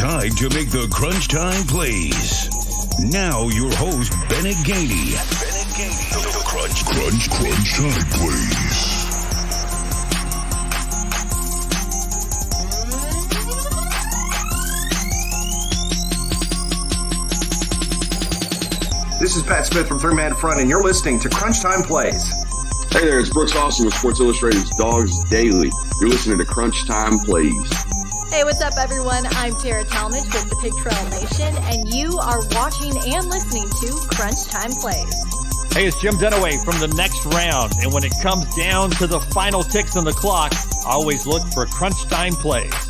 time to make the crunch time plays. Now your host, Bennett Gainey. Bennett Gainey. The, the crunch, crunch, crunch time plays. This is Pat Smith from Three Man Front, and you're listening to Crunch Time Plays. Hey there, it's Brooks Austin with Sports Illustrated's Dawgs Daily. You're listening to Crunch Time Plays. Hey, what's up, everyone? I'm Tara Talmadge with the Pig Trail Nation, and you are watching and listening to Crunch Time Plays. Hey, it's Jim Dunaway from the next round, and when it comes down to the final ticks on the clock, always look for Crunch Time Plays.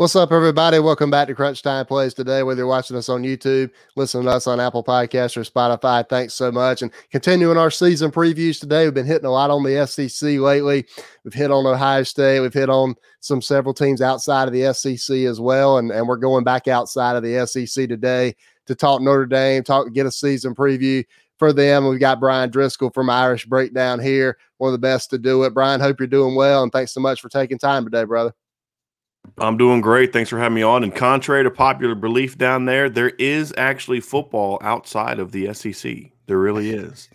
What's up, everybody? Welcome back to Crunch Time Plays today. Whether you're watching us on YouTube, listening to us on Apple Podcasts or Spotify, thanks so much. And continuing our season previews today, we've been hitting a lot on the SEC lately. We've hit on Ohio State. We've hit on some several teams outside of the SEC as well. And, and we're going back outside of the SEC today to talk Notre Dame, talk get a season preview for them. We've got Brian Driscoll from Irish Breakdown here, one of the best to do it. Brian, hope you're doing well, and thanks so much for taking time today, brother. I'm doing great. Thanks for having me on. And contrary to popular belief down there, there is actually football outside of the SEC. There really is.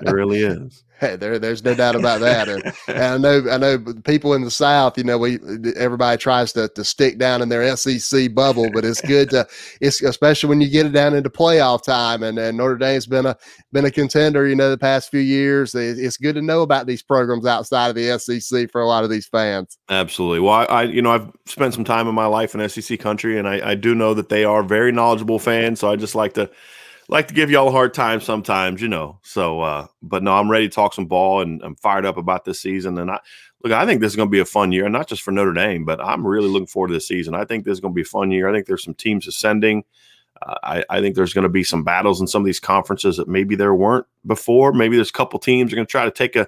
there really is. Hey, there, there's no doubt about that. And, and, I know, I know people in the South. You know, we everybody tries to to stick down in their SEC bubble, but it's good to, it's especially when you get it down into playoff time. And, and Notre Dame's been a been a contender. You know, the past few years, it's good to know about these programs outside of the SEC for a lot of these fans. Absolutely. Well, I, I you know, I've spent some time in my life in SEC country, and I, I do know that they are very knowledgeable fans. So I just like to like to give y'all a hard time sometimes, you know. So, uh, but no, I'm ready to talk some ball and I'm fired up about this season. And I look, I think this is going to be a fun year, not just for Notre Dame, but I'm really looking forward to this season. I think this is going to be a fun year. I think there's some teams ascending. Uh, I, I, think there's going to be some battles in some of these conferences that maybe there weren't before. Maybe there's a couple teams are going to try to take a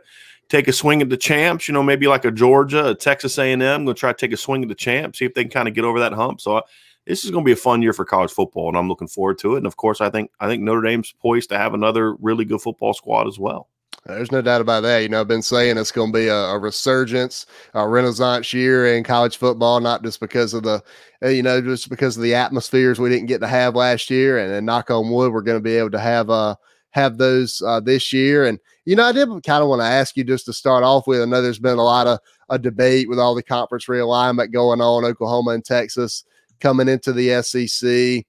take a swing at the champs. You know, maybe like a Georgia, a Texas A&M, going to try to take a swing at the champs, see if they can kind of get over that hump. So. I, this is going to be a fun year for college football, and I'm looking forward to it. And of course, I think I think Notre Dame's poised to have another really good football squad as well. There's no doubt about that. You know, I've been saying it's going to be a, a, resurgence, a renaissance year in college football, not just because of the, uh, you know, just because of the atmospheres we didn't get to have last year. And, and knock on wood, we're going to be able to have uh have those uh, this year. And you know, I did kind of want to ask you just to start off with. I know there's been a lot of a debate with all the conference realignment going on, Oklahoma and Texas coming into the SEC.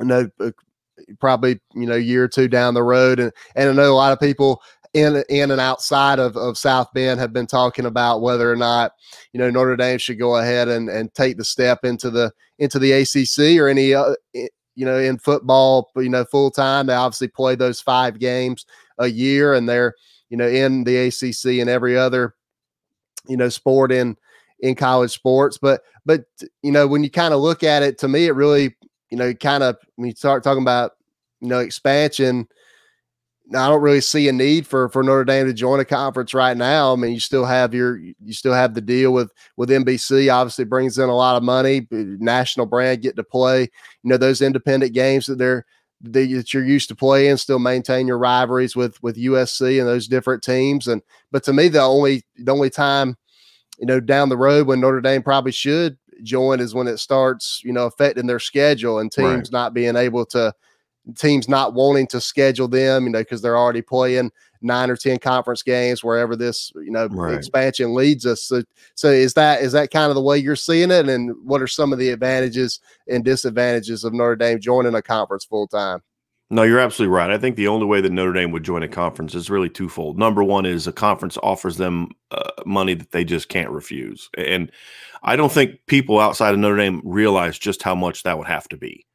I know uh, probably you know year or two down the road, and and I know a lot of people in in and outside of, of South Bend have been talking about whether or not you know Notre Dame should go ahead and, and take the step into the into the ACC or any uh, you know in football you know full time. They obviously play those five games a year, and they're you know in the ACC and every other you know sport in in college sports. But but you know, when you kind of look at it, to me, it really, you know, kind of when you start talking about, you know, expansion. I don't really see a need for for Notre Dame to join a conference right now. I mean, you still have your you still have the deal with with NBC. Obviously, brings in a lot of money. National brand get to play. You know those independent games that they're that you're used to playing. Still maintain your rivalries with with USC and those different teams. And but to me, the only the only time you know, down the road when Notre Dame probably should join is when it starts, you know, affecting their schedule and teams right. not being able to, teams not wanting to schedule them, you know, because they're already playing nine or ten conference games wherever this, you know, right. expansion leads us. So, so is that is that kind of the way you're seeing it? And what are some of the advantages and disadvantages of Notre Dame joining a conference full time? No, you're absolutely right. I think the only way that Notre Dame would join a conference is really twofold. Number one is a conference offers them uh, money that they just can't refuse, and I don't think people outside of Notre Dame realize just how much that would have to be.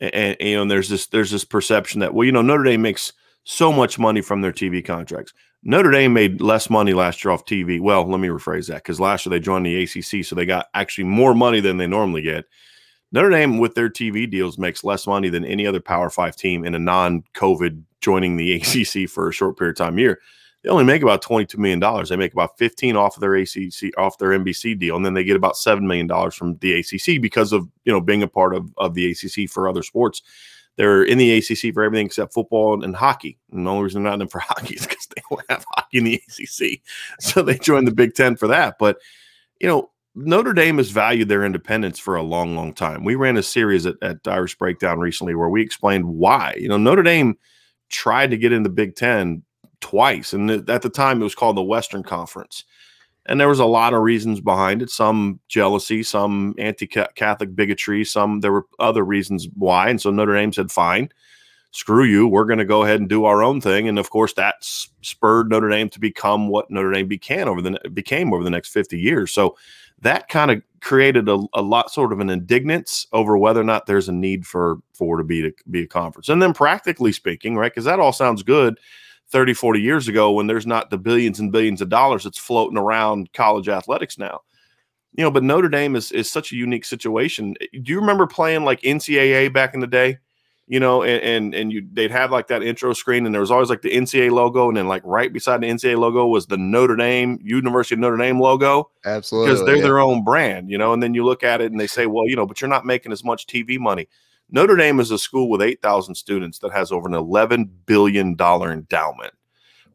And, and you know, there's this there's this perception that well, you know, Notre Dame makes so much money from their TV contracts. Notre Dame made less money last year off TV. Well, let me rephrase that because last year they joined the ACC, so they got actually more money than they normally get. Notre Dame, with their TV deals, makes less money than any other Power Five team in a non-COVID joining the ACC for a short period of time year. They only make about twenty-two million dollars. They make about fifteen off of their ACC, off their NBC deal, and then they get about seven million dollars from the ACC because of you know being a part of of the ACC for other sports. They're in the ACC for everything except football and hockey. And the only reason they're not in them for hockey is because they don't have hockey in the ACC. So they joined the Big Ten for that. But you know, Notre Dame has valued their independence for a long, long time. We ran a series at, at Irish Breakdown recently where we explained why. You know, Notre Dame tried to get in the Big Ten twice, and at the time it was called the Western Conference. And there was a lot of reasons behind it. Some jealousy, some anti-Catholic bigotry, some there were other reasons why. And so Notre Dame said, "Fine, screw you. We're going to go ahead and do our own thing." And of course, that spurred Notre Dame to become what Notre Dame became over the became over the next fifty years. So that kind of created a, a lot sort of an indignance over whether or not there's a need for for to be to be a conference. And then practically speaking, right? Because that all sounds good 30, 40 years ago when there's not the billions and billions of dollars that's floating around college athletics now. You know, but Notre Dame is is such a unique situation. Do you remember playing like NCAA back in the day? You know, and and, and you they'd have like that intro screen, and there was always like the NCAA logo, and then like right beside the NCAA logo was the Notre Dame University of Notre Dame logo. Absolutely, because they're yeah. their own brand, you know. And then you look at it and they say, well, you know, but you're not making as much TV money. Notre Dame is a school with 8,000 students that has over an 11 billion dollar endowment,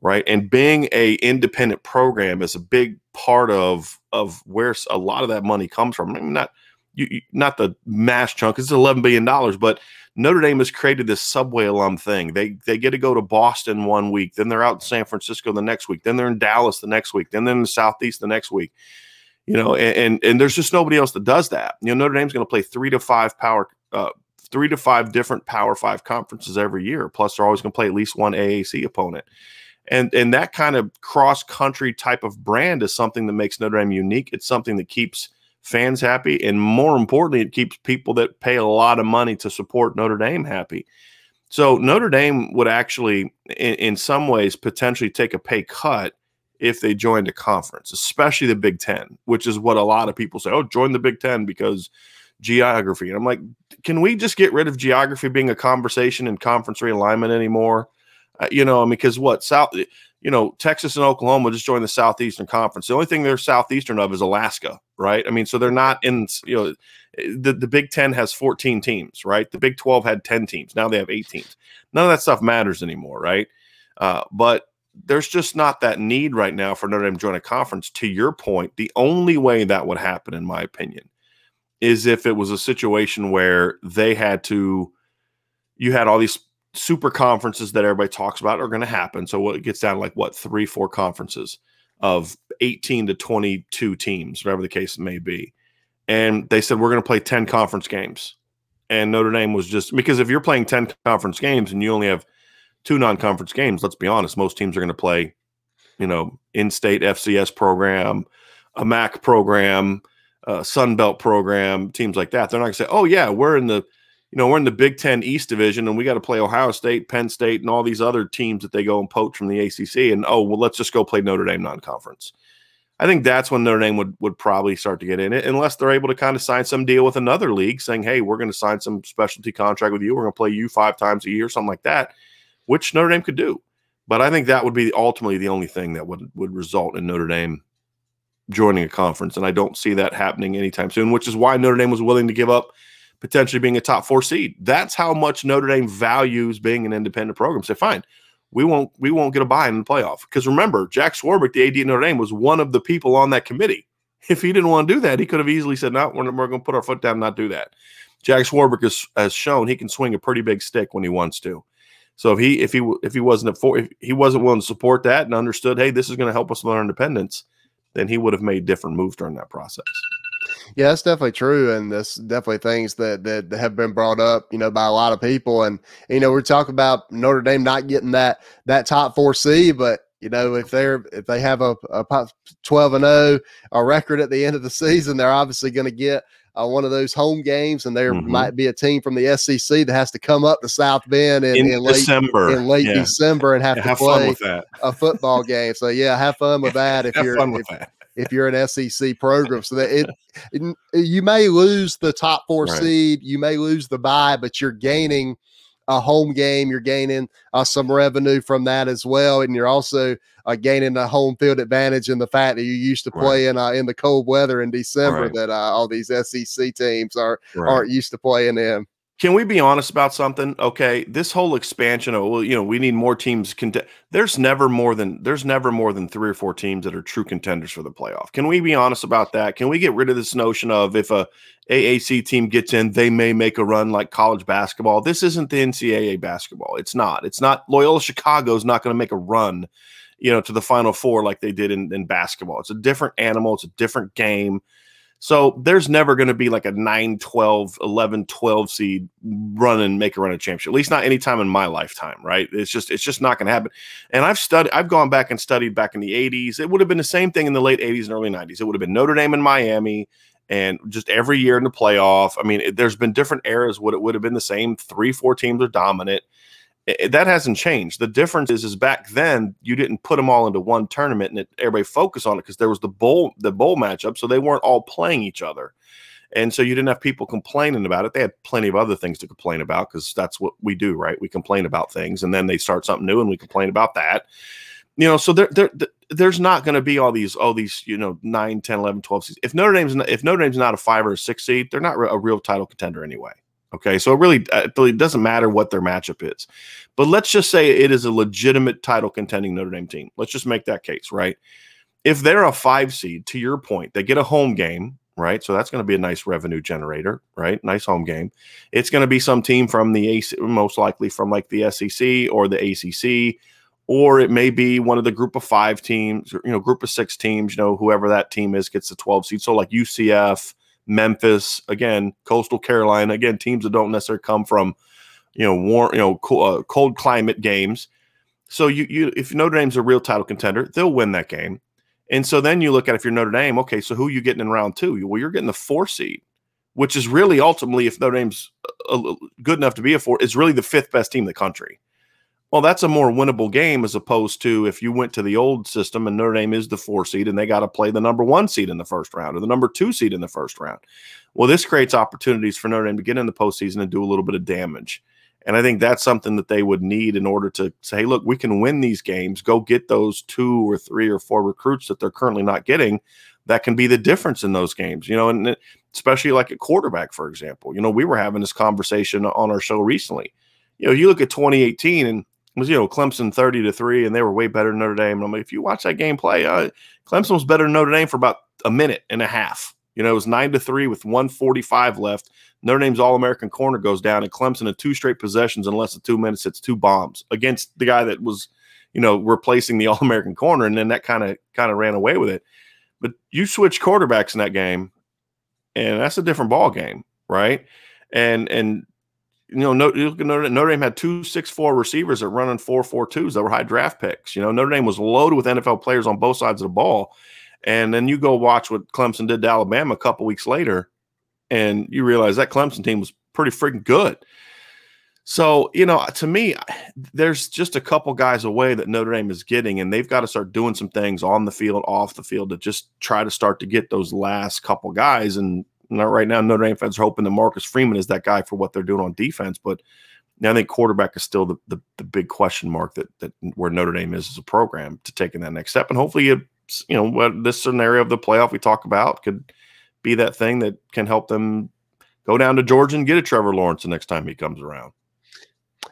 right? And being a independent program is a big part of of where a lot of that money comes from. I mean, not you, not the mass chunk. It's 11 billion dollars, but Notre Dame has created this subway alum thing. They they get to go to Boston one week, then they're out in San Francisco the next week, then they're in Dallas the next week, then they're in the Southeast the next week. You know, and and, and there's just nobody else that does that. You know, Notre Dame's going to play three to five power uh, three to five different Power Five conferences every year. Plus, they're always going to play at least one AAC opponent. And and that kind of cross country type of brand is something that makes Notre Dame unique. It's something that keeps fans happy, and more importantly, it keeps people that pay a lot of money to support Notre Dame happy. So Notre Dame would actually, in, in some ways, potentially take a pay cut if they joined a conference, especially the Big Ten, which is what a lot of people say. Oh, join the Big Ten because geography. And I'm like, can we just get rid of geography being a conversation and conference realignment anymore? Uh, you know, I mean, because what South, you know, Texas and Oklahoma just joined the Southeastern Conference. The only thing they're southeastern of is Alaska, right? I mean, so they're not in, you know, the, the Big Ten has 14 teams, right? The Big 12 had 10 teams. Now they have eight teams. None of that stuff matters anymore, right? Uh, but there's just not that need right now for Notre Dame to join a conference. To your point, the only way that would happen, in my opinion, is if it was a situation where they had to, you had all these super conferences that everybody talks about are going to happen. So it gets down to like what three, four conferences of 18 to 22 teams, whatever the case may be. And they said, we're going to play 10 conference games. And Notre Dame was just because if you're playing 10 conference games and you only have two non conference games, let's be honest, most teams are going to play, you know, in state FCS program, a MAC program, Sun Belt program, teams like that. They're not going to say, "Oh yeah, we're in the, you know, we're in the Big Ten East Division, and we got to play Ohio State, Penn State, and all these other teams that they go and poach from the ACC." And oh well, let's just go play Notre Dame non-conference. I think that's when Notre Dame would would probably start to get in it, unless they're able to kind of sign some deal with another league, saying, "Hey, we're going to sign some specialty contract with you. We're going to play you five times a year, something like that," which Notre Dame could do. But I think that would be ultimately the only thing that would would result in Notre Dame joining a conference. And I don't see that happening anytime soon, which is why Notre Dame was willing to give up potentially being a top four seed. That's how much Notre Dame values being an independent program. Say, fine, we won't we won't get a buy in the playoff. Because remember, Jack Swarbrick, the AD at Notre Dame, was one of the people on that committee. If he didn't want to do that, he could have easily said, "No, we're, we're going to put our foot down and not do that." Jack Swarbrick has, has shown he can swing a pretty big stick when he wants to. So if he if he if he wasn't for, if he wasn't willing to support that and understood, hey, this is going to help us with our independence, then he would have made different moves during that process. Yeah, that's definitely true, and that's definitely things that that have been brought up, you know, by a lot of people. And you know, we're talking about Notre Dame not getting that that top four C, but you know, if they're if they have a, a twelve and zero a record at the end of the season, they're obviously going to get uh, one of those home games, and there mm-hmm. might be a team from the SEC that has to come up to South Bend in, in, in late December, in late yeah. December, and have Yeah, to have play fun with that. a football game. So yeah, have fun with that if Have you're fun if, with that. If you're an SEC program. So that it, it you may lose the top four Right. seed, you may lose the bye, but you're gaining a home game. You're gaining uh, some revenue from that as well, and you're also uh, gaining a home field advantage in the fact that you used to Right. play in uh, in the cold weather in December Right. that uh, all these SEC teams are Right. aren't used to playing in. Can we be honest about something? Okay, this whole expansion of well, you know, we need more teams. Cont- there's never more than there's never more than three or four teams that are true contenders for the playoff. Can we be honest about that? Can we get rid of this notion of if a AAC team gets in, they may make a run like college basketball? This isn't the NCAA basketball. It's not. It's not. Loyola Chicago is not going to make a run, you know, to the Final Four like they did in, in basketball. It's a different animal. It's a different game. So there's never going to be like a 9, 12, 11, 12 seed run and make a run of championship. At least not any time in my lifetime, right? It's just it's just not going to happen. And I've studied I've gone back and studied back in the 80s. It would have been the same thing in the late 80s and early 90s. It would have been Notre Dame and Miami and just every year in the playoff. I mean, it, there's been different eras what it would have been the same 3 4 teams are dominant it, that hasn't changed. The difference is, is back then you didn't put them all into one tournament and it, everybody focused on it because there was the bowl, the bowl matchup, so they weren't all playing each other, and so you didn't have people complaining about it. They had plenty of other things to complain about because that's what we do, right? We complain about things, and then they start something new, and we complain about that. You know, so there, there, there's not going to be all these, all these, you know, 9, 10, 11, 12 seeds. If Notre Dame's, not, if Notre Dame's not a five or a six seed, they're not a real title contender anyway. Okay, so it really uh, it doesn't matter what their matchup is, but let's just say it is a legitimate title contending Notre Dame team. Let's just make that case, right? If they're a five seed, to your point, they get a home game, right? So that's going to be a nice revenue generator, right? Nice home game. It's going to be some team from the AC, most likely from like the SEC or the ACC, or it may be one of the group of five teams, or, you know, group of six teams. You know, whoever that team is gets the twelve seed. So like UCF Memphis, again, Coastal Carolina, again, teams that don't necessarily come from, you know, warm, you know, cold, uh, cold climate games. So you, you, if Notre Dame's a real title contender, they'll win that game. And so then you look at if you're Notre Dame, okay, so who are you getting in round two? Well, you're getting the four seed, which is really ultimately, if Notre Dame's uh, good enough to be a four, is really the fifth best team in the country. Well, that's a more winnable game as opposed to if you went to the old system and Notre Dame is the four seed and they got to play the number one seed in the first round or the number two seed in the first round. Well, this creates opportunities for Notre Dame to get in the postseason and do a little bit of damage. And I think that's something that they would need in order to say, look, we can win these games, go get those two or three or four recruits that they're currently not getting. That can be the difference in those games, you know, and especially like a quarterback, for example. You know, we were having this conversation on our show recently. You know, you look at 2018 and was you know Clemson thirty to three, and they were way better than Notre Dame. And I'm like, if you watch that game play, uh, Clemson was better than Notre Dame for about a minute and a half. You know, it was nine to three with one forty five left. Notre Dame's All American corner goes down, and Clemson in two straight possessions in less than two minutes hits two bombs against the guy that was, you know, replacing the All American corner, and then that kind of kind of ran away with it. But you switch quarterbacks in that game, and that's a different ball game, right? And and you know, Notre, Dame had two six four receivers that running four four twos that were high draft picks. You know, Notre Dame was loaded with NFL players on both sides of the ball. And then you go watch what Clemson did to Alabama a couple weeks later, and you realize that Clemson team was pretty freaking good. So, you know, to me, there's just a couple guys away that Notre Dame is getting, and they've got to start doing some things on the field, off the field to just try to start to get those last couple guys. And not right now, Notre Dame fans are hoping that Marcus Freeman is that guy for what they're doing on defense. But I think quarterback is still the, the, the big question mark that that where Notre Dame is as a program to taking that next step. And hopefully, you you know, what this scenario of the playoff we talk about could be that thing that can help them go down to Georgia and get a Trevor Lawrence the next time he comes around.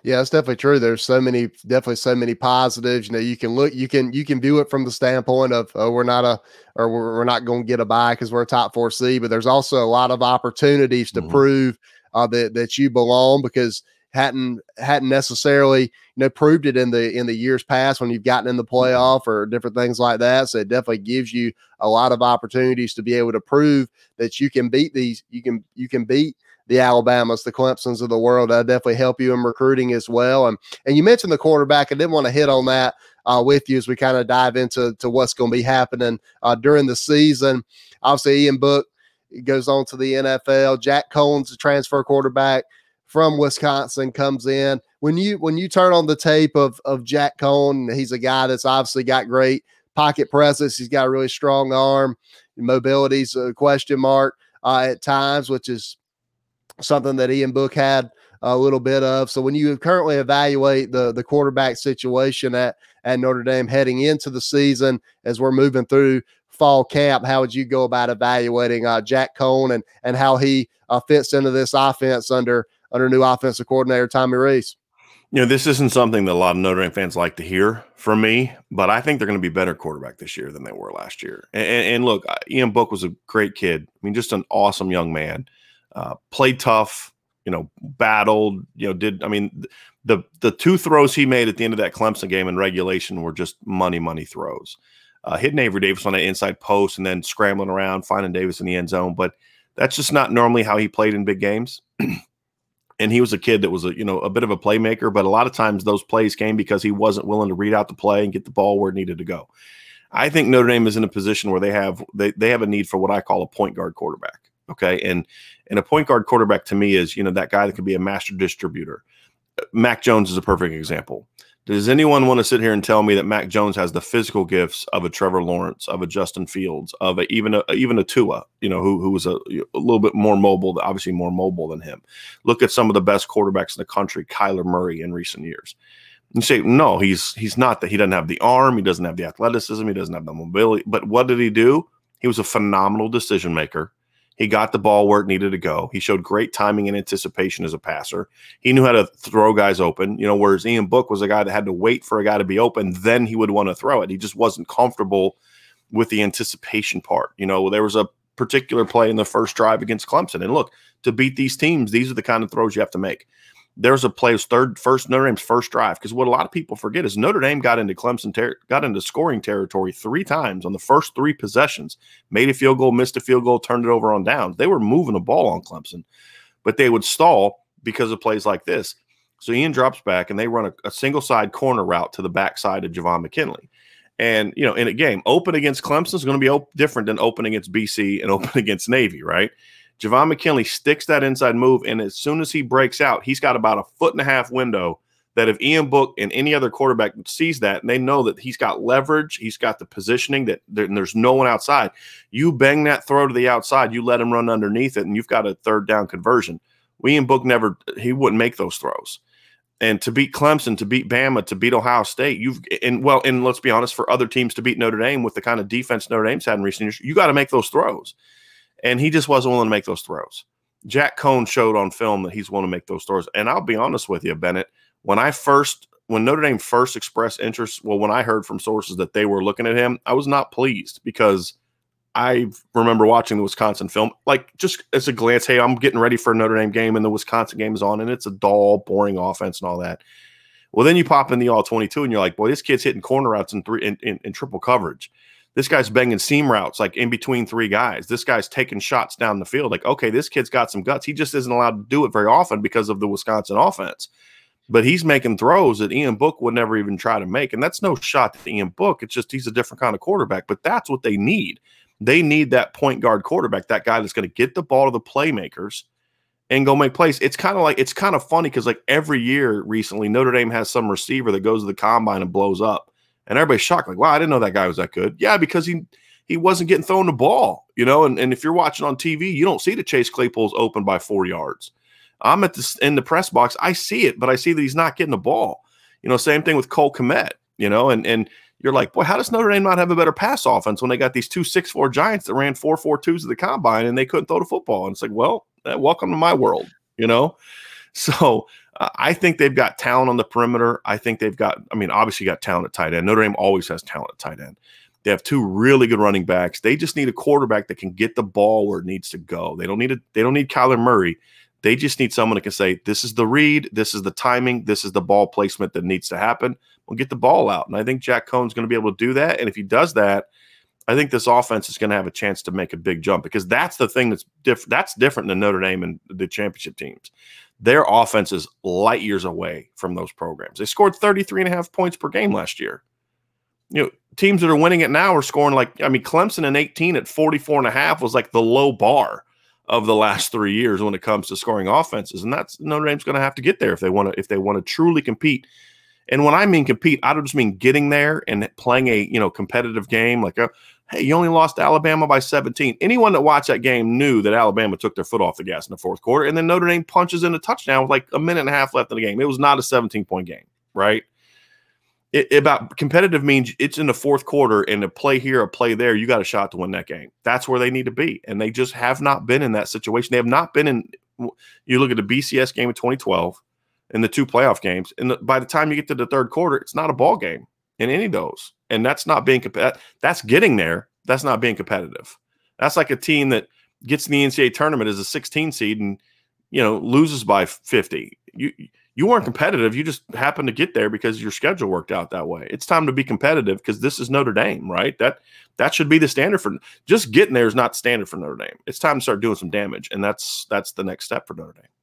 Yeah, it's definitely true. There's so many, definitely so many positives. You know, you can look, you can, you can view it from the standpoint of, oh, we're not a, or we're, we're not going to get a buy because we're a top four C. But there's also a lot of opportunities to mm-hmm. prove uh, that that you belong because hadn't hadn't necessarily you know proved it in the in the years past when you've gotten in the mm-hmm. playoff or different things like that. So it definitely gives you a lot of opportunities to be able to prove that you can beat these. You can you can beat the Alabamas, the Clemsons of the world. That'll definitely help you in recruiting as well. And and you mentioned the quarterback. I didn't want to hit on that uh, with you as we kind of dive into to what's going to be happening uh, during the season. Obviously, Ian Book goes on to the NFL. Jack Coan's a transfer quarterback from Wisconsin comes in. When you when you turn on the tape of of Jack Coan, he's a guy that's obviously got great pocket presence. He's got a really strong arm. Mobility's a question mark uh, at times, which is something that Ian Book had a little bit of. So when you currently evaluate the the quarterback situation at at Notre Dame heading into the season as we're moving through fall camp, how would you go about evaluating uh, Jack Coan and and how he uh, fits into this offense under under new offensive coordinator Tommy Rees? You know, this isn't something that a lot of Notre Dame fans like to hear from me, but I think they're going to be better quarterback this year than they were last year. And, and look, Ian Book was a great kid. I mean, just an awesome young man. Uh, played tough, you know, battled. You know, did I mean the the two throws he made at the end of that Clemson game in regulation were just money money throws. Uh, hitting Avery Davis on an inside post and then scrambling around, finding Davis in the end zone, but that's just not normally how he played in big games. and he was a kid that was a you know a bit of a playmaker but a lot of times those plays came because he wasn't willing to read out the play and get the ball where it needed to go i think notre dame is in a position where they have they, they have a need for what i call a point guard quarterback okay and and a point guard quarterback to me is you know that guy that can be a master distributor uh, mac jones is a perfect example does anyone want to sit here and tell me that Mac Jones has the physical gifts of a Trevor Lawrence, of a Justin Fields, of a, even a even a Tua, you know, who who was a, a little bit more mobile, obviously more mobile than him? Look at some of the best quarterbacks in the country, Kyler Murray in recent years. You say no, he's he's not that. He doesn't have the arm, he doesn't have the athleticism, he doesn't have the mobility. But what did he do? He was a phenomenal decision maker. He got the ball where it needed to go. He showed great timing and anticipation as a passer. He knew how to throw guys open, you know, whereas Ian Book was a guy that had to wait for a guy to be open, then he would want to throw it. He just wasn't comfortable with the anticipation part. You know, there was a particular play in the first drive against Clemson. And look, to beat these teams, these are the kind of throws you have to make there's a play's third first Notre Dame's first drive because what a lot of people forget is Notre Dame got into Clemson ter- got into scoring territory three times on the first three possessions, made a field goal, missed a field goal, turned it over on downs. They were moving the ball on Clemson, but they would stall because of plays like this. So Ian drops back and they run a, a single side corner route to the backside of Javon McKinley. And you know, in a game, open against Clemson is going to be op- different than open against BC and open against Navy, right? Javon McKinley sticks that inside move, and as soon as he breaks out, he's got about a foot and a half window. That if Ian Book and any other quarterback sees that, and they know that he's got leverage, he's got the positioning that there, there's no one outside. You bang that throw to the outside, you let him run underneath it, and you've got a third down conversion. Ian Book never he wouldn't make those throws and to beat Clemson, to beat Bama, to beat Ohio State, you've and well, and let's be honest, for other teams to beat Notre Dame with the kind of defense Notre Dame's had in recent years, you got to make those throws and he just wasn't willing to make those throws. Jack Coan showed on film that he's willing to make those throws. And I'll be honest with you, Bennett, when I first when Notre Dame first expressed interest, well, when I heard from sources that they were looking at him, I was not pleased because I remember watching the Wisconsin film, like just as a glance, hey, I'm getting ready for a Notre Dame game, and the Wisconsin game is on, and it's a dull, boring offense and all that. Well, then you pop in the all 22, and you're like, boy, this kid's hitting corner routes in three in, in, in triple coverage. This guy's banging seam routes like in between three guys. This guy's taking shots down the field. Like, okay, this kid's got some guts. He just isn't allowed to do it very often because of the Wisconsin offense. But he's making throws that Ian Book would never even try to make. And that's no shot to Ian Book. It's just he's a different kind of quarterback. But that's what they need. They need that point guard quarterback, that guy that's going to get the ball to the playmakers and go make plays. It's kind of like it's kind of funny because like every year recently, Notre Dame has some receiver that goes to the combine and blows up and everybody's shocked, like, wow, I didn't know that guy was that good. Yeah, because he he wasn't getting thrown the ball, you know. And, and if you're watching on TV, you don't see the Chase Claypool's open by four yards. I'm at this in the press box, I see it, but I see that he's not getting the ball. You know, same thing with Cole Kmet, you know, and and you're like, boy, how does Notre Dame not have a better pass offense when they got these two six four giants that ran four four twos at the combine and they couldn't throw the football? And it's like, well, uh, welcome to my world, you know. So uh, I think they've got talent on the perimeter. I think they've got, I mean, obviously got talent at tight end. Notre Dame always has talent at tight end. They have two really good running backs. They just need a quarterback that can get the ball where it needs to go. They don't need a, they don't need Kyler Murray. They just need someone that can say, this is the read, this is the timing, this is the ball placement that needs to happen. We'll get the ball out. And I think Jack Coan's going to be able to do that. And if he does that, I think this offense is going to have a chance to make a big jump because that's the thing that's different. That's different than Notre Dame and the championship teams. Their offense is light years away from those programs. They scored 33 and a half points per game last year. You know, teams that are winning it now are scoring like, I mean, Clemson in 18 at 44 and a half was like the low bar of the last three years when it comes to scoring offenses. And that's Notre Dame's going to have to get there if they want to, if they want to truly compete. And when I mean compete, I don't just mean getting there and playing a, you know, competitive game like, a, Hey, you only lost Alabama by 17. Anyone that watched that game knew that Alabama took their foot off the gas in the fourth quarter, and then Notre Dame punches in a touchdown with like a minute and a half left in the game. It was not a 17 point game, right? It, about competitive means it's in the fourth quarter and a play here, a play there, you got a shot to win that game. That's where they need to be. And they just have not been in that situation. They have not been in You look at the BCS game of 2012 and the two playoff games, and the, by the time you get to the third quarter, it's not a ball game in any of those, and that's not being competitive. That's getting there. That's not being competitive. That's like a team that gets in the NCAA tournament as a 16 seed and you know loses by 50. You you weren't competitive. You just happened to get there because your schedule worked out that way. It's time to be competitive because this is Notre Dame, right? That that should be the standard for just getting there is not standard for Notre Dame. It's time to start doing some damage, and that's that's the next step for Notre Dame.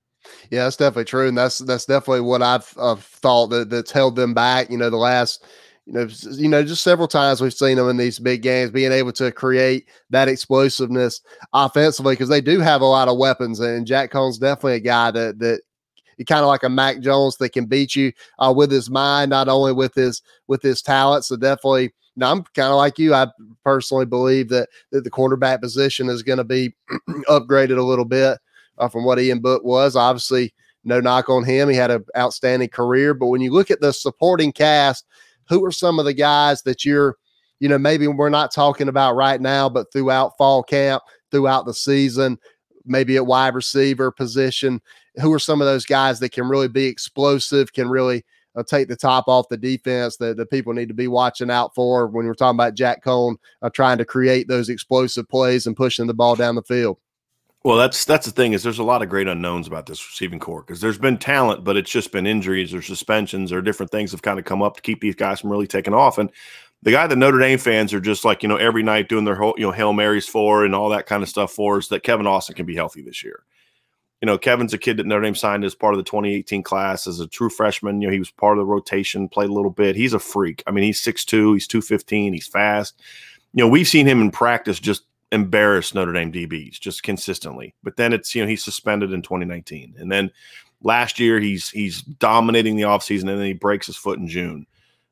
Yeah, that's definitely true, and that's that's definitely what I've, I've thought that that's held them back. You know, the last you know, you know, just several times we've seen them in these big games being able to create that explosiveness offensively because they do have a lot of weapons, and Jack Coan's definitely a guy that that kind of like a Mac Jones that can beat you uh, with his mind, not only with his with his talent. So definitely, I'm kind of like you. I personally believe that that the quarterback position is going to be upgraded a little bit uh, from what Ian Book was. Obviously, no knock on him; he had an outstanding career. But when you look at the supporting cast, who are some of the guys that you're you know, maybe we're not talking about right now, but throughout fall camp, throughout the season, maybe at wide receiver position, who are some of those guys that can really be explosive, can really uh, take the top off the defense that the people need to be watching out for when we're talking about Jack Coan uh, trying to create those explosive plays and pushing the ball down the field. Well, that's that's the thing is there's a lot of great unknowns about this receiving core because there's been talent, but it's just been injuries or suspensions or different things have kind of come up to keep these guys from really taking off. And the guy that Notre Dame fans are just like you know every night doing their whole you know hail marys for and all that kind of stuff for is that Kevin Austin can be healthy this year you know, Kevin's a kid that Notre Dame signed as part of the 2018 class as a true freshman. You know, he was part of the rotation, played a little bit. He's a freak. I mean, he's 6'2, he's 215, he's fast. You know, we've seen him in practice just embarrass Notre Dame DBs just consistently. But then it's, you know, he's suspended in 2019. And then last year he's he's dominating the offseason and then he breaks his foot in June.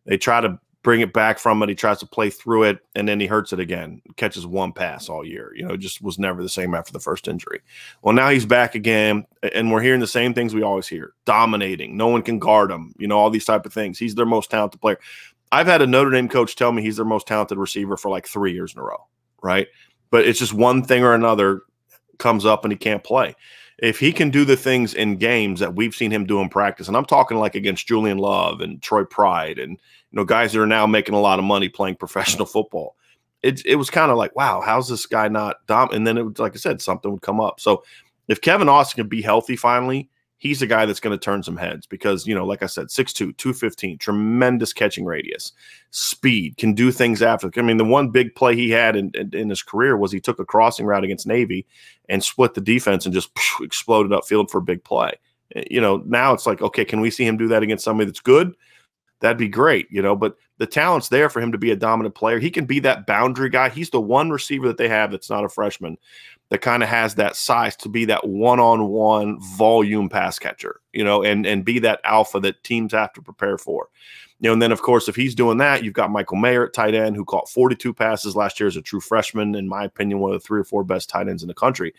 They try to bring it back from it. He tries to play through it, and then he hurts it again. Catches one pass all year. You know, just was never the same after the first injury. Well, now he's back again, and we're hearing the same things we always hear: dominating. No one can guard him. You know, all these type of things. He's their most talented player. I've had a Notre Dame coach tell me he's their most talented receiver for like three years in a row. Right, but it's just one thing or another comes up and he can't play if he can do the things in games that we've seen him do in practice, and I'm talking like against Julian Love and Troy Pride and you know guys that are now making a lot of money playing professional football, it it was kind of like wow, how's this guy not dom? And then it was like I said, something would come up. So if Kevin Austin can be healthy finally, he's a guy that's going to turn some heads because, you know, like I said, 6'2, 215, tremendous catching radius, speed, can do things after. I mean, the one big play he had in, in, in his career was he took a crossing route against Navy and split the defense and just phew, exploded upfield for a big play. Eh, you know, now it's like, okay, can we see him do that against somebody that's good? That'd be great, you know, but the talent's there for him to be a dominant player. He can be that boundary guy. He's the one receiver that they have that's not a freshman that kind of has that size to be that one-on-one volume pass catcher, you know, and and be that alpha that teams have to prepare for. You know, and then of course, if he's doing that, you've got Michael Mayer at tight end who caught 42 passes last year as a true freshman, in my opinion, one of the three or four best tight ends in the country.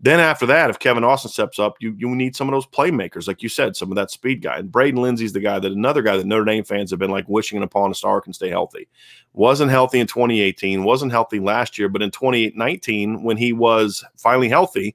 Then after that, if Kevin Austin steps up, you you need some of those playmakers, like you said, some of that speed guy. And Braden Lenzy's the guy that another guy that Notre Dame fans have been like wishing upon a star can stay healthy. Wasn't healthy in 2018, wasn't healthy last year, but in 2019, when he was finally healthy,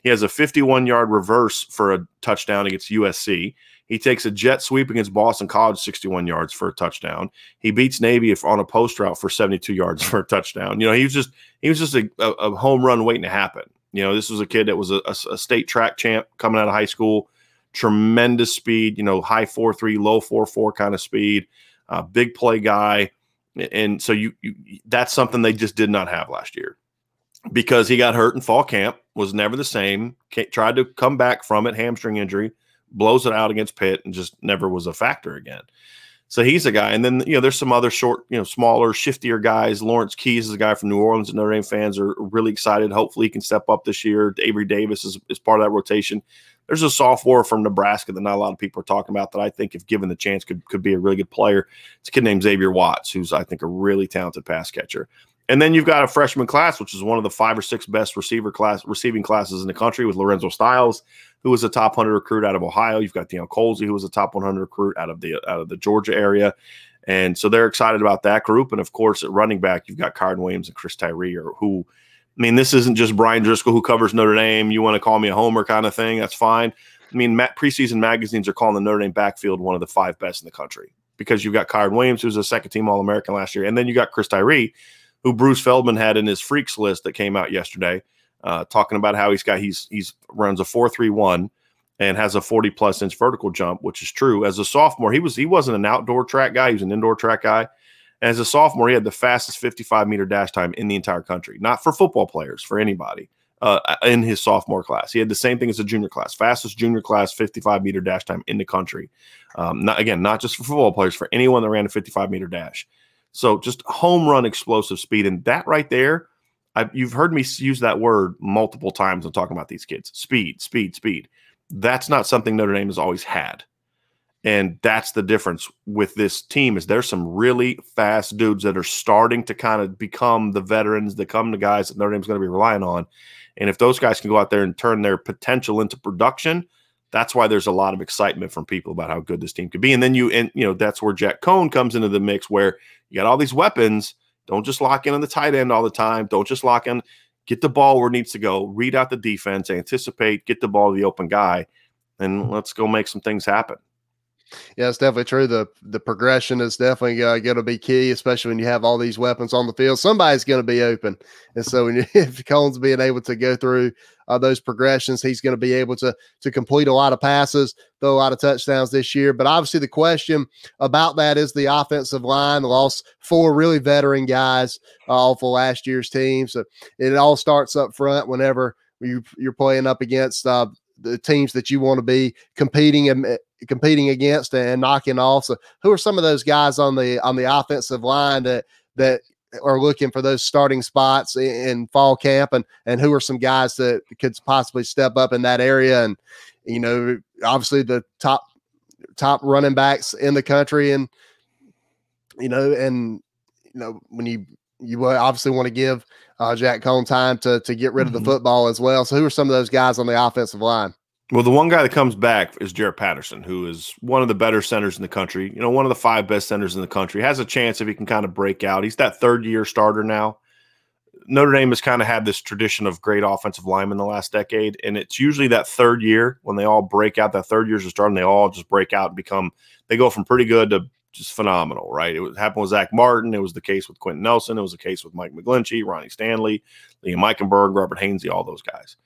he has a 51 yard reverse for a touchdown against USC. He takes a jet sweep against Boston College, 61 yards for a touchdown. He beats Navy on a post route for 72 yards for a touchdown. You know, he was just he was just a, a home run waiting to happen. You know, this was a kid that was a, a, state track champ coming out of high school. Tremendous speed, you know, high four three, low four four kind of speed. Uh, big play guy, and so you, you that's something they just did not have last year because he got hurt in fall camp. Was never the same. Tried to come back from it, hamstring injury, blows it out against Pitt, and just never was a factor again. So he's a guy. And then, you know, there's some other short, you know, smaller, shiftier guys. Lawrence Keys is a guy from New Orleans, and Notre Dame fans are really excited. Hopefully he can step up this year. Avery Davis is, is part of that rotation. There's a sophomore from Nebraska that not a lot of people are talking about that I think, if given the chance, could, could be a really good player. It's a kid named Xavier Watts, who's, I think, a really talented pass catcher. And then you've got a freshman class, which is one of the five or six best receiver class receiving classes in the country with Lorenzo Styles, who was a top 100 recruit out of Ohio. You've got Deion Colzie, who was a top 100 recruit out of the out of the Georgia area. And so they're excited about that group. And of course, at running back, you've got Kyren Williams and Chris Tyree, or who I mean, this isn't just Brian Driscoll who covers Notre Dame. You want to call me a homer kind of thing? That's fine. I mean, preseason magazines are calling the Notre Dame backfield one of the five best in the country because you've got Kyren Williams, who's a second team All American last year, and then you got Chris Tyree, who Bruce Feldman had in his freaks list that came out yesterday, uh, talking about how he's got he's he's runs a four three one and has a 40 plus inch vertical jump, which is true. As a sophomore, he was he wasn't an outdoor track guy, he was an indoor track guy. As a sophomore, he had the fastest 55 meter dash time in the entire country, not for football players, for anybody uh, in his sophomore class. He had the same thing as a junior class, fastest junior class 55 meter dash time in the country. Um, not, again, not just for football players, for anyone that ran a 55 meter dash. So just home run explosive speed. And that right there, I've, you've heard me use that word multiple times when talking about these kids speed, speed, speed. That's not something Notre Dame has always had. And that's the difference with this team is there's some really fast dudes that are starting to kind of become the veterans that come the guys that Notre Dame's going to be relying on. And if those guys can go out there and turn their potential into production, that's why there's a lot of excitement from people about how good this team could be. And then you and you know that's where Jack Coan comes into the mix where you got all these weapons. Don't just lock in on the tight end all the time. Don't just lock in. Get the ball where it needs to go. Read out the defense. Anticipate. Get the ball to the open guy, and let's go make some things happen. Yeah, it's definitely true. The the progression is definitely uh, going to be key, especially when you have all these weapons on the field. Somebody's going to be open, and so when you, if Coan's being able to go through uh, those progressions, he's going to be able to to complete a lot of passes, throw a lot of touchdowns this year. But obviously, the question about that is the offensive line. Lost four really veteran guys uh, off of last year's team, so it all starts up front whenever you, you're playing up against uh, the teams that you want to be competing and competing against and knocking off. So who are some of those guys on the on the offensive line that that are looking for those starting spots in, in fall camp and and who are some guys that could possibly step up in that area and you know obviously the top top running backs in the country and you know and you know when you you obviously want to give uh, Jack Coan time to to get rid of the mm-hmm. football as well. So who are some of those guys on the offensive line? Well, the one guy that comes back is Jarrett Patterson, who is one of the better centers in the country. You know, one of the five best centers in the country. Has a chance if he can kind of break out. He's that third year starter now. Notre Dame has kind of had this tradition of great offensive linemen the last decade, and it's usually that third year when they all break out. That third year's a start, and they all just break out and become. They go from pretty good to just phenomenal, right? It happened with Zack Martin. It was the case with Quenton Nelson. It was the case with Mike McGlinchey, Ronnie Stanley, Liam Eichenberg, Robert Hainsey, all those guys.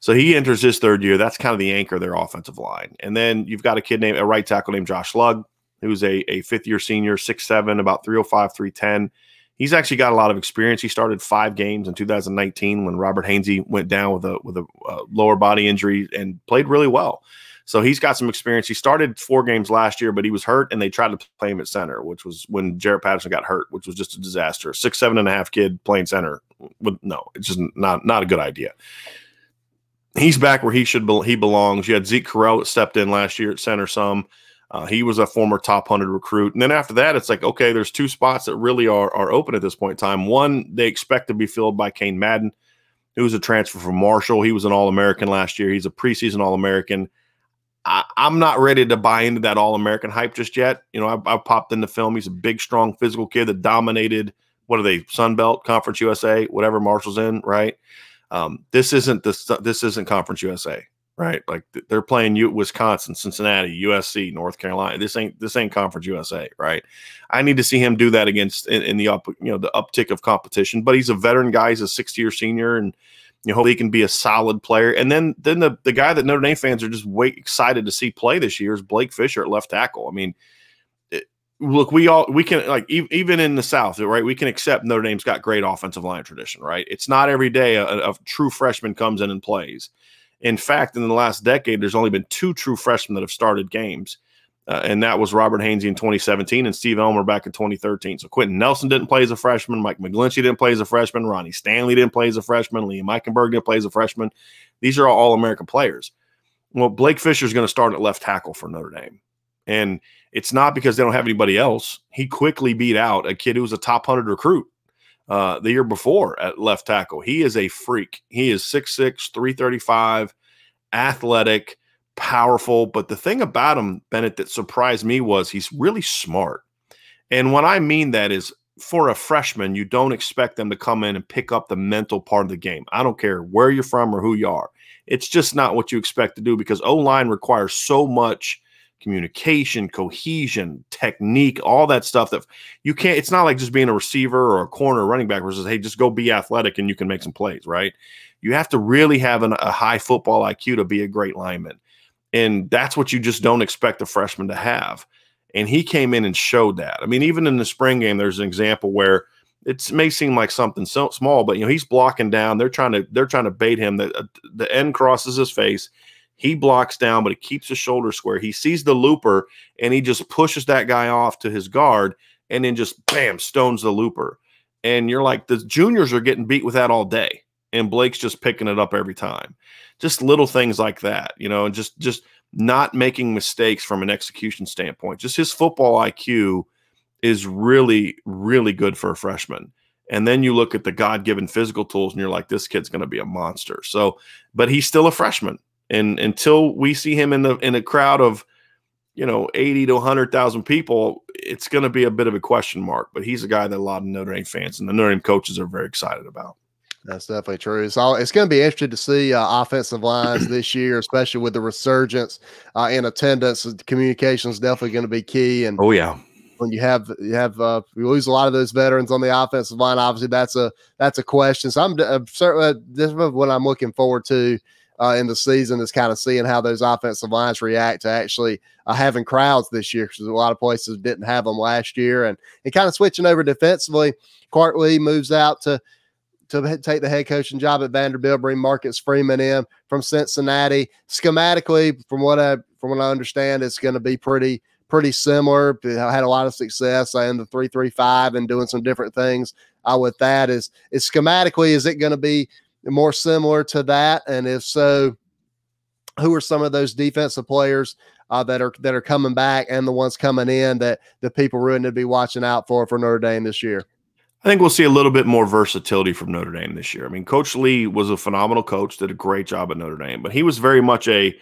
So he enters his third year. That's kind of the anchor of their offensive line. And then you've got a kid named a right tackle named Josh Lugg, who's a, a fifth year senior, six seven, about 305, 310. He's actually got a lot of experience. He started five games in 2019 when Robert Hainsey went down with a with a uh, lower body injury and played really well. So he's got some experience. He started four games last year, but he was hurt, and they tried to play him at center, which was when Jarrett Patterson got hurt, which was just a disaster. Six, seven and a half kid playing center. With, no, it's just not not a good idea he's back where he should be, he belongs. You had Zeke Correll that stepped in last year at center some. Uh, he was a former top 100 recruit. And then after that, it's like, okay, there's two spots that really are, are open at this point in time. One, they expect to be filled by Cain Madden, who was a transfer from Marshall. He was an All American last year. He's a preseason All American. I'm not ready to buy into that All American hype just yet. You know, I, I popped in the film. He's a big, strong, physical kid that dominated, what are they, Sun Belt, Conference USA, whatever Marshall's in, right? Um, this isn't this this isn't Conference USA, right? Like they're playing U- Wisconsin, Cincinnati, USC, North Carolina. This ain't this ain't Conference USA, right? I need to see him do that against in, in the up you know the uptick of competition. But he's a veteran guy. He's a sixth year senior, and you know hopefully he can be a solid player. And then then the the guy that Notre Dame fans are just way excited to see play this year is Blake Fisher at left tackle. I mean look, we all we can like e- even in the South, right? We can accept Notre Dame's got great offensive line tradition, right? It's not every day a, a, true freshman comes in and plays. In fact, in the last decade, there's only been two true freshmen that have started games, uh, and that was Robert Hainsey in 2017 and Steve Elmer back in 2013. So Quenton Nelson didn't play as a freshman, Mike McGlinchey didn't play as a freshman, Ronnie Stanley didn't play as a freshman, Liam Eichenberg didn't play as a freshman. These are all All-American players. Well, Blake Fisher is going to start at left tackle for Notre Dame, and it's not because they don't have anybody else. He quickly beat out a kid who was a top 100 recruit uh, the year before at left tackle. He is a freak. He is 6'6, 335, athletic, powerful. But the thing about him, Bennett, that surprised me was he's really smart. And what I mean that is for a freshman, you don't expect them to come in and pick up the mental part of the game. I don't care where you're from or who you are. It's just not what you expect to do because O line requires so much communication, cohesion, technique, all that stuff that you can't. It's not like just being a receiver or a corner running back versus, hey, just go be athletic and you can make some plays, right? You have to really have an, a high football IQ to be a great lineman. And that's what you just don't expect a freshman to have. And he came in and showed that. I mean, even in the spring game, there's an example where it may seem like something so small, but you know he's blocking down. They're trying to they're trying to bait him. The uh, the end crosses his face. He blocks down, but he keeps his shoulder square. He sees the looper and he just pushes that guy off to his guard and then just bam stones the looper. And you're like the juniors are getting beat with that all day, and Blake's just picking it up every time. Just little things like that, you know, and just just not making mistakes from an execution standpoint. Just his football IQ is really, really good for a freshman. And then you look at the God given physical tools and you're like, this kid's going to be a monster. So, but he's still a freshman. And until we see him in the in a crowd of, you know, 80 to 100,000 people, it's going to be a bit of a question mark. But he's a guy that a lot of Notre Dame fans and the Notre Dame coaches are very excited about. That's definitely true. So it's going to be interesting to see uh, offensive lines this year, especially with the resurgence uh, in attendance. Communication is definitely going to be key. And oh yeah, when you have you have uh, you lose a lot of those veterans on the offensive line, obviously that's a that's a question. So I'm uh, certainly this is what I'm looking forward to uh, in the season is kind of seeing how those offensive lines react to actually uh, having crowds this year because a lot of places didn't have them last year, and and kind of switching over defensively. Clark moves out to to take the head coaching job at Vanderbilt, bring Marcus Freeman in from Cincinnati. Schematically, from what I from what I understand, it's going to be pretty pretty similar. I had a lot of success in the three three five and doing some different things uh, with that. Is is schematically is it going to be more similar to that? And if so, who are some of those defensive players uh, that are that are coming back and the ones coming in that the people really need to be watching out for for Notre Dame this year? I think we'll see a little bit more versatility from Notre Dame this year. I mean, Coach Lea was a phenomenal coach, did a great job at Notre Dame, but he was very much a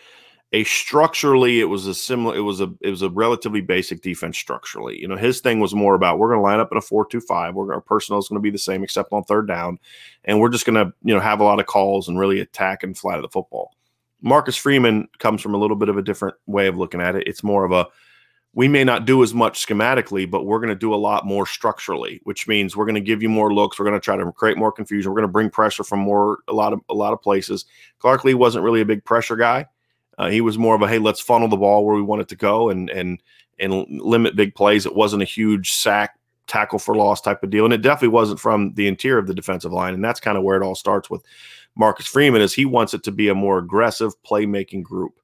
a structurally it was a similar it was a it was a relatively basic defense structurally. You know, his thing was more about we're going to line up in a 4-2-5. We're our personnel is going to be the same except on third down and we're just going to, you know, have a lot of calls and really attack and fly to the football. Marcus Freeman comes from a little bit of a different way of looking at it. It's more of a we may not do as much schematically, but we're going to do a lot more structurally, which means we're going to give you more looks. We're going to try to create more confusion. We're going to bring pressure from more a lot of a lot of places. Clark Lea wasn't really a big pressure guy. Uh, he was more of a hey, let's funnel the ball where we want it to go and and and limit big plays. It wasn't a huge sack tackle for loss type of deal, and it definitely wasn't from the interior of the defensive line. And that's kind of where it all starts with Marcus Freeman, is he wants it to be a more aggressive playmaking group.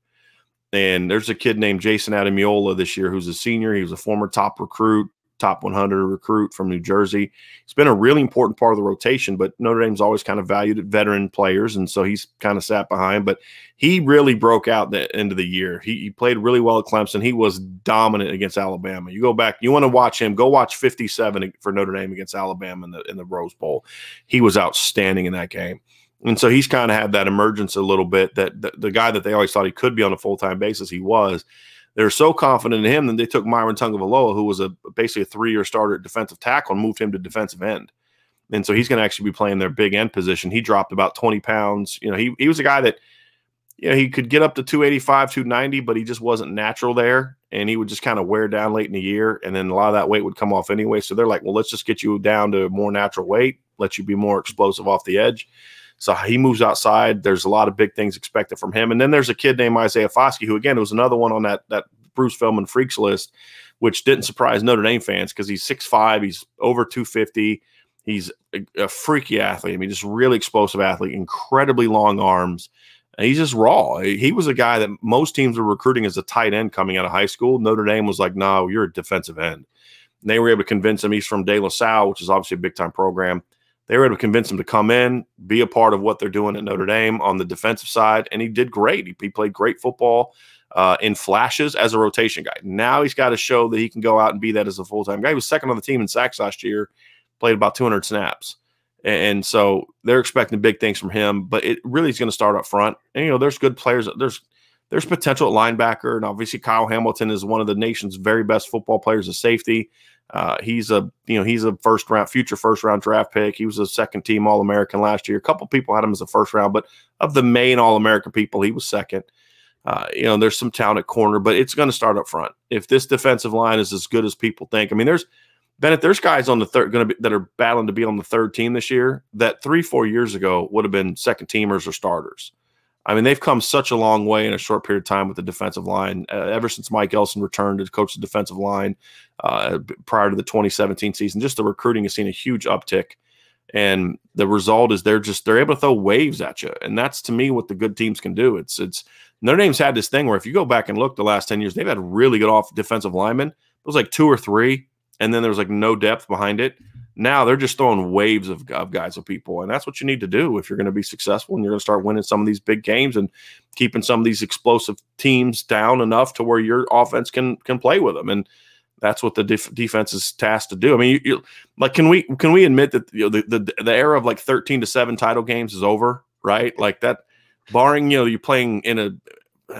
And there's a kid named Jayson Ademilola this year who's a senior. He was a former top recruit, top 100 recruit from New Jersey. He's been a really important part of the rotation, but Notre Dame's always kind of valued veteran players, and so he's kind of sat behind. But he really broke out the end of the year. He, he played really well at Clemson. He was dominant against Alabama. You go back, you want to watch him. Go watch 57 for Notre Dame against Alabama in the in the Rose Bowl. He was outstanding in that game. And so he's kind of had that emergence a little bit that the, the guy that they always thought he could be on a full time basis, he was. They're so confident in him that they took Myron Tagovailoa, who was a basically a three year starter at defensive tackle, and moved him to defensive end. And so he's going to actually be playing their big end position. He dropped about 20 pounds. You know, he, he was a guy that, you know, he could get up to 285, 290, but he just wasn't natural there. And he would just kind of wear down late in the year. And then a lot of that weight would come off anyway. So they're like, well, let's just get you down to more natural weight, let you be more explosive off the edge. So he moves outside. There's a lot of big things expected from him. And then there's a kid named Isaiah Foskey, who again was another one on that that Bruce Feldman freaks list, which didn't surprise Notre Dame fans because he's 6'5, he's over 250. He's a, a, freaky athlete. I mean, just really explosive athlete, incredibly long arms. And he's just raw. He was a guy that most teams were recruiting as a tight end coming out of high school. Notre Dame was like, no, you're a defensive end. And they were able to convince him he's from De La Salle, which is obviously a big time program they were able to convince him to come in, be a part of what they're doing at Notre Dame on the defensive side, and he did great. He, he played great football uh, in flashes as a rotation guy. Now he's got to show that he can go out and be that as a full time guy. He was second on the team in sacks last year, played about 200 snaps. And so they're expecting big things from him, but it really is going to start up front. And, you know, there's good players. There's there's potential at linebacker, and obviously Kyle Hamilton is one of the nation's very best football players of safety. Uh, he's a you know he's a first round future first round draft pick. He was a second team All American last year. A couple people had him as a first round, but of the main All American people, he was second. Uh, you know, there's some talent at corner, but it's going to start up front. If this defensive line is as good as people think, I mean, there's Bennett, there's guys on the third going to be that are battling to be on the third team this year that three, four years ago would have been second teamers or starters. I mean, they've come such a long way in a short period of time with the defensive line. Uh, ever since Mike Elston returned to coach the defensive line uh, prior to the 2017 season, just the recruiting has seen a huge uptick. And the result is they're just they're able to throw waves at you, and that's to me what the good teams can do. It's it's Notre Dame's had this thing where if you go back and look the last 10 years, they've had really good off defensive linemen. It was like two or three, and then there was like no depth behind it. Now they're just throwing waves of, of guys of people, and that's what you need to do if you're going to be successful and you're going to start winning some of these big games and keeping some of these explosive teams down enough to where your offense can can play with them. And that's what the def- defense is tasked to do. I mean, you, like, can we can we admit that you know, the, the the era of like thirteen to seven title games is over, right? Like that barring you know you're playing in a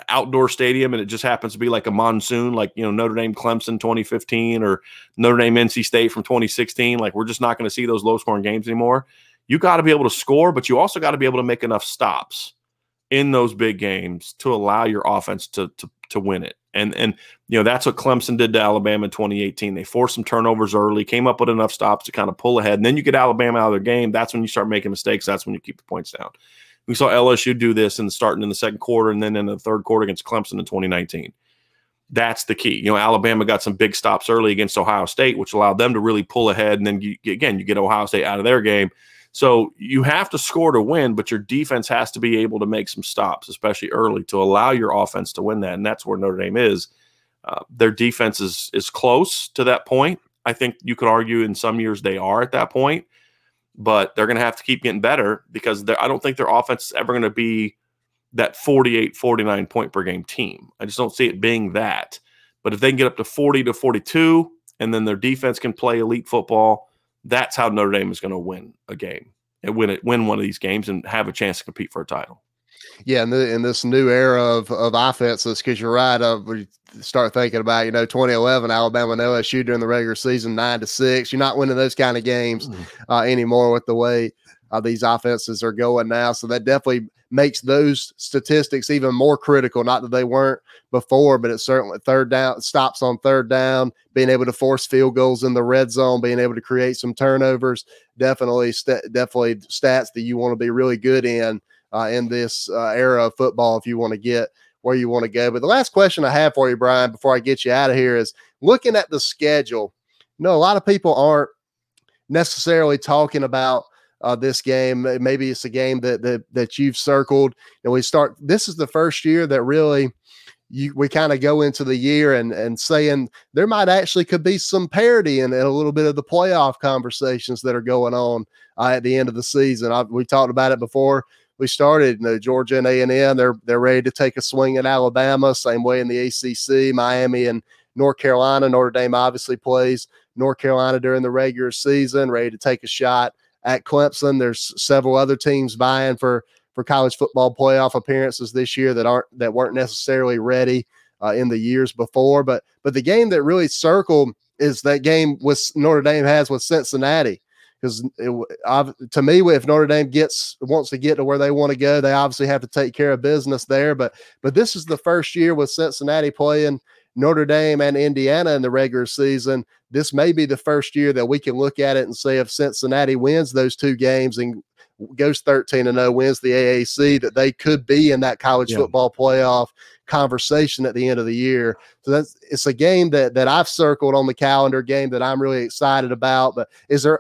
outdoor stadium and it just happens to be like a monsoon like you know Notre Dame Clemson 2015 or Notre Dame NC State from 2016 like we're just not going to see those low scoring games anymore. You got to be able to score but you also got to be able to make enough stops in those big games to allow your offense to to to win it. And and you know that's what Clemson did to Alabama in 2018 they forced some turnovers early came up with enough stops to kind of pull ahead and then you get Alabama out of their game that's when you start making mistakes that's when you keep the points down we saw LSU do this and starting in the second quarter and then in the third quarter against Clemson in 2019. That's the key. You know, Alabama got some big stops early against Ohio State, which allowed them to really pull ahead. And then you, again, you get Ohio State out of their game. So you have to score to win, but your defense has to be able to make some stops, especially early, to allow your offense to win that. And that's where Notre Dame is. Uh, their defense is is close to that point. I think you could argue in some years they are at that point but they're going to have to keep getting better because I don't think their offense is ever going to be that 48, 49 point per game team. I just don't see it being that. But if they can get up to 40 to 42 and then their defense can play elite football, that's how Notre Dame is going to win a game and win it, win one of these games and have a chance to compete for a title. Yeah, in, the, in this new era of of offenses, because you're right. Uh, we start thinking about you know 2011 Alabama and LSU during the regular season nine to six. You're not winning those kind of games mm. uh, anymore with the way uh, these offenses are going now. So that definitely makes those statistics even more critical. Not that they weren't before, but it's certainly third down stops on third down, being able to force field goals in the red zone, being able to create some turnovers. Definitely, st- definitely stats that you want to be really good in uh, in this uh, era of football if you want to get where you want to go. But the last question I have for you, Brian, before I get you out of here is looking at the schedule. You know, a lot of people aren't necessarily talking about uh, this game. Maybe it's a game that that that you've circled, and we start. This is the first year that really you we kind of go into the year and and saying there might actually could be some parity in, in a little bit of the playoff conversations that are going on uh, at the end of the season. I, we talked about it before we started. You know, Georgia and A and M, they're they're ready to take a swing at Alabama. Same way in the ACC, Miami and North Carolina. Notre Dame obviously plays North Carolina during the regular season, ready to take a shot at Clemson. There's several other teams vying for for college football playoff appearances this year that aren't that weren't necessarily ready uh, in the years before. But but the game that really circled is that game with Notre Dame has with Cincinnati because to me, if Notre Dame gets wants to get to where they want to go, they obviously have to take care of business there. But but this is the first year with Cincinnati playing Notre Dame and Indiana in the regular season. This may be the first year that we can look at it and say if Cincinnati wins those two games and goes 13 and 0, wins the AAC, that they could be in that college yeah. football playoff conversation at the end of the year. So that's it's a game that that I've circled on the calendar, game that I'm really excited about. But is there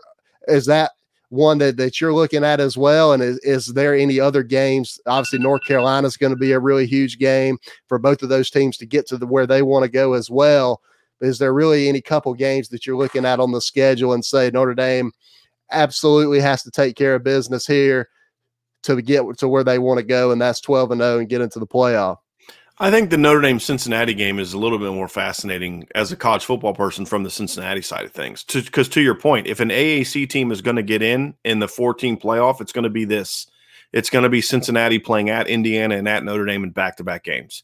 is that one that, that you're looking at as well? And is, is there any other games? Obviously, North Carolina is going to be a really huge game for both of those teams to get to the, where they want to go as well. Is there really any couple games that you're looking at on the schedule and say Notre Dame absolutely has to take care of business here to get to where they want to go, and that's 12 and 0 and get into the playoff? I think the Notre Dame Cincinnati game is a little bit more fascinating as a college football person from the Cincinnati side of things. Because to, to, your point, if an AAC team is going to get in in the 14 playoff, it's going to be this. It's going to be Cincinnati playing at Indiana and at Notre Dame in back to back games.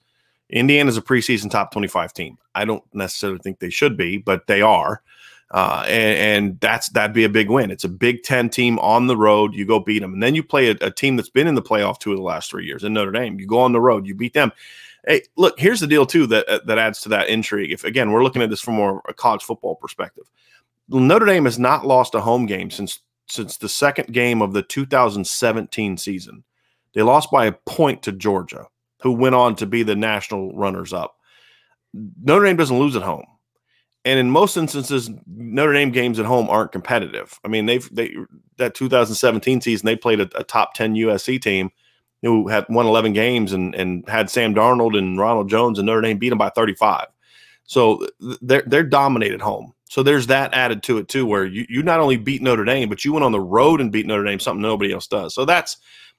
Indiana is a preseason top 25 team. I don't necessarily think they should be, but they are. Uh, and, and, that's that'd be a big win. It's a Big Ten team on the road. You go beat them, and then you play a, a, team that's been in the playoff two of the last three years in Notre Dame. You go on the road, you beat them. Hey, look, here's the deal too that uh, that adds to that intrigue. If again we're looking at this from more a college football perspective, Notre Dame has not lost a home game since since the second game of the 2017 season. They lost by a point to Georgia, who went on to be the national runners up. Notre Dame doesn't lose at home. And in most instances, Notre Dame games at home aren't competitive. I mean, they've they that 2017 season they played a, a top 10 USC team who had won 11 games and and had Sam Darnold and Ronald Jones and Notre Dame beat them by 35. So they're they're dominated home. So there's that added to it too, where you, you not only beat Notre Dame, but you went on the road and beat Notre Dame, something nobody else does. So that's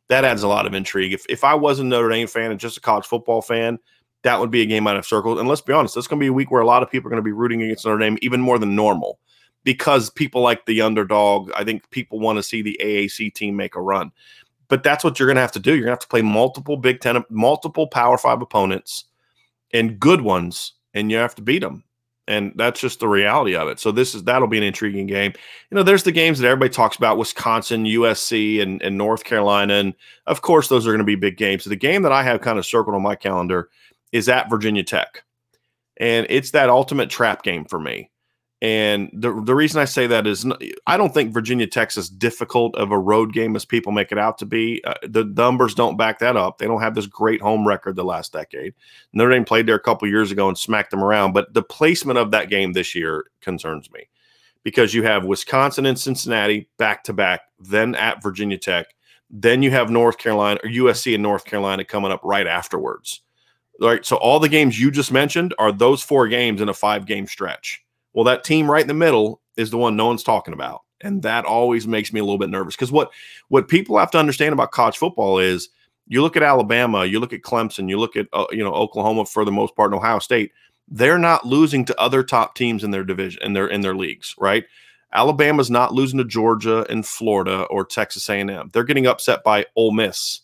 that adds a lot of intrigue. If if I was a Notre Dame fan and just a college football fan, that would be a game I'd have circled. And let's be honest, that's going to be a week where a lot of people are going to be rooting against Notre Dame even more than normal because people like the underdog. I think people want to see the AAC team make a run. But that's what you're going to have to do. You're going to have to play multiple Big Ten, multiple Power Five opponents and good ones, and you have to beat them. And that's just the reality of it. So this is that'll be an intriguing game. You know, there's the games that everybody talks about: Wisconsin, USC, and, and North Carolina, and of course those are going to be big games. So the game that I have kind of circled on my calendar is at Virginia Tech. And it's that ultimate trap game for me. And the, the reason I say that is I don't think Virginia Tech's as difficult of a road game as people make it out to be. Uh, the numbers don't back that up. They don't have this great home record the last decade. Notre Dame played there a couple years ago and smacked them around. But the placement of that game this year concerns me because you have Wisconsin and Cincinnati back to back, then at Virginia Tech. Then you have North Carolina or USC and North Carolina coming up right afterwards. Right. So all the games you just mentioned are those four games in a five game stretch. Well, that team right in the middle is the one no one's talking about. And that always makes me a little bit nervous because what what people have to understand about college football is you look at Alabama, you look at Clemson, you look at uh, you know Oklahoma for the most part, and Ohio State. They're not losing to other top teams in their division in their in their leagues, right? Alabama's not losing to Georgia and Florida or Texas A&M. They're getting upset by Ole Miss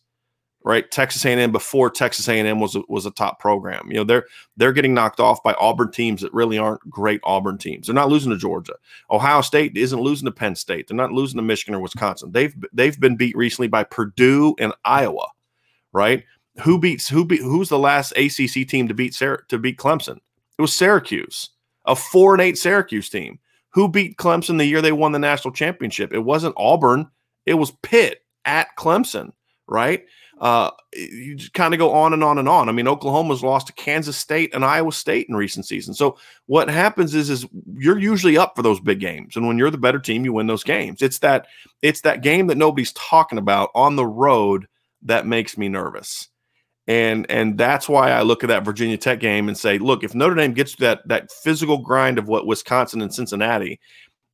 right? Texas A&M before Texas A&M was a, was a top program. You know, they're they're getting knocked off by Auburn teams that really aren't great Auburn teams. They're not losing to Georgia. Ohio State isn't losing to Penn State. They're not losing to Michigan or Wisconsin. They've they've been beat recently by Purdue and Iowa, right? Who beats who beat who's the last ACC team to beat Sarah, to beat Clemson? It was Syracuse, a 4 and 8 Syracuse team. Who beat Clemson the year they won the national championship? It wasn't Auburn, it was Pitt at Clemson, right? Uh, you kind of go on and on and on. I mean, Oklahoma's lost to Kansas State and Iowa State in recent seasons. So what happens is, is you're usually up for those big games, and when you're the better team, you win those games. It's that it's that game that nobody's talking about on the road that makes me nervous. And and that's why I look at that Virginia Tech game and say, look, if Notre Dame gets that that physical grind of what Wisconsin and Cincinnati,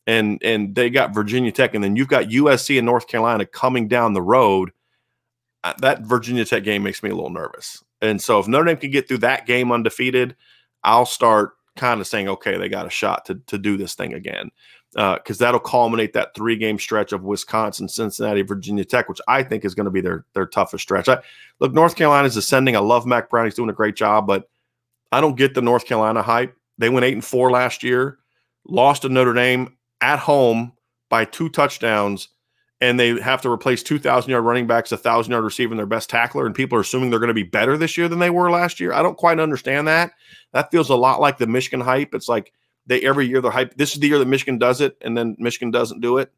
and and they got Virginia Tech, and then you've got USC and North Carolina coming down the road that Virginia Tech game makes me a little nervous. And so if Notre Dame can get through that game undefeated, I'll start kind of saying, okay, they got a shot to, to do this thing again. Because uh, that'll culminate that three game stretch of Wisconsin, Cincinnati, Virginia Tech, which I think is going to be their their toughest stretch. I, look, North Carolina is ascending. I love Mack Brown; he's doing a great job, but I don't get the North Carolina hype. They went eight and four last year, lost to Notre Dame at home by two touchdowns and they have to replace 2,000 yard running backs, a 1,000 yard receiver, and their best tackler, and people are assuming they're going to be better this year than they were last year. I don't quite understand that. That feels a lot like the Michigan hype. It's like they every year the hype. This is the year that Michigan does it, and then Michigan doesn't do it.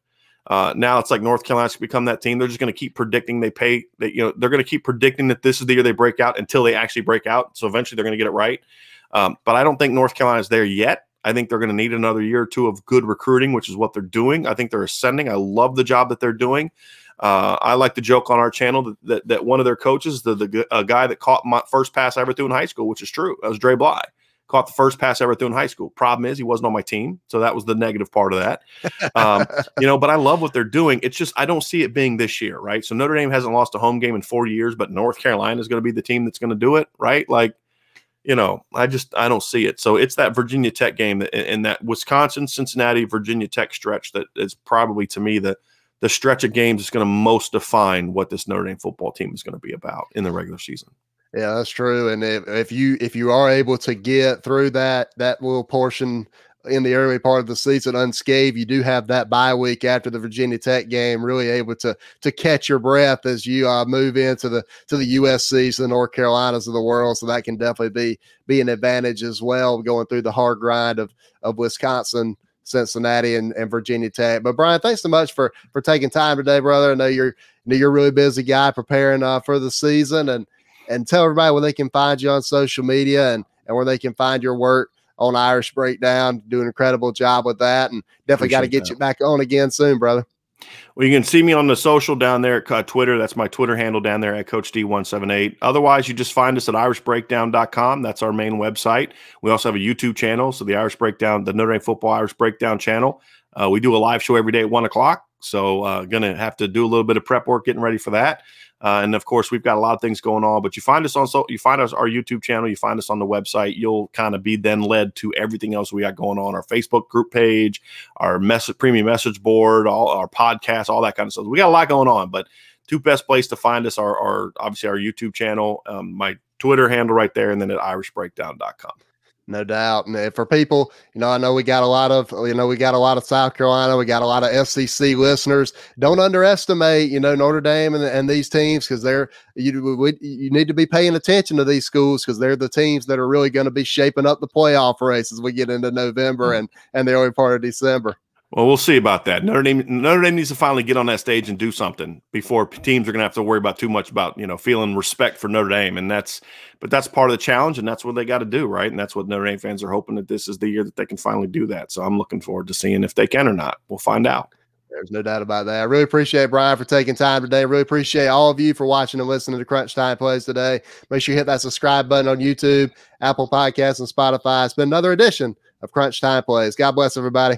Uh, now it's like North Carolina's become that team. They're just going to keep predicting they pay. That you know they're going to keep predicting that this is the year they break out until they actually break out. So eventually they're going to get it right. Um, but I don't think North Carolina's there yet. I think they're going to need another year or two of good recruiting, which is what they're doing. I think they're ascending. I love the job that they're doing. Uh, I like to joke on our channel that, that, that one of their coaches, the, the a guy that caught my first pass I ever threw in high school, which is true, that was Dre Bly. Caught the first pass I ever threw in high school. Problem is, he wasn't on my team, so that was the negative part of that. Um, you know, but I love what they're doing. It's just I don't see it being this year, right? So Notre Dame hasn't lost a home game in four years, but North Carolina is going to be the team that's going to do it, right? Like, you know, I just I don't see it. So it's that Virginia Tech game and that Wisconsin, Cincinnati, Virginia Tech stretch that is probably to me the the stretch of games is going to most define what this Notre Dame football team is going to be about in the regular season. Yeah, that's true. And if, if you if you are able to get through that that little portion in the early part of the season unscathed. You do have that bye week after the Virginia Tech game, really able to to catch your breath as you uh, move into the to the USC's, the North Carolinas of the world. So that can definitely be be an advantage as well, going through the hard grind of of Wisconsin. Cincinnati and, and Virginia Tech. But Brian, thanks so much for for taking time today, brother. I know you're you know you're a really busy guy preparing uh, for the season and and tell everybody where they can find you on social media and and where they can find your work on Irish Breakdown. Do an incredible job with that, and definitely got to get that. you back on again soon, brother. Well, you can see me on the social down there at uh, Twitter. That's my Twitter handle down there at Coach D178. Otherwise, you just find us at irishbreakdown.com. That's our main website. We also have a YouTube channel. So, the Irish Breakdown, the Notre Dame Football Irish Breakdown channel. Uh, we do a live show every day at one o'clock. So, uh, going to have to do a little bit of prep work getting ready for that. Uh, and of course, we've got a lot of things going on. But you find us on so you find us our YouTube channel, you find us on the website. You'll kind of be then led to everything else we got going on. Our Facebook group page, our message premium message board, all our podcasts, all that kind of stuff. We got a lot going on. But two best place to find us are, are obviously our YouTube channel, um, my Twitter handle right there, and then at irishbreakdown.com. No doubt. And for people, you know, I know we got a lot of, you know, we got a lot of South Carolina, we got a lot of SEC listeners. Don't underestimate, you know, Notre Dame and, and these teams because they're, you, we, you need to be paying attention to these schools because they're the teams that are really going to be shaping up the playoff race as we get into November mm-hmm. and, and the early part of December. Well, we'll see about that. Notre Dame, Notre Dame needs to finally get on that stage and do something before teams are going to have to worry about too much about you know feeling respect for Notre Dame, and that's but that's part of the challenge, and that's what they got to do, right? And that's what Notre Dame fans are hoping that this is the year that they can finally do that. So I'm looking forward to seeing if they can or not. We'll find out. There's no doubt about that. I really appreciate Brian for taking time today. Really appreciate all of you for watching and listening to Crunch Time Plays today. Make sure you hit that subscribe button on YouTube, Apple Podcasts, and Spotify. It's been another edition of Crunch Time Plays. God bless everybody.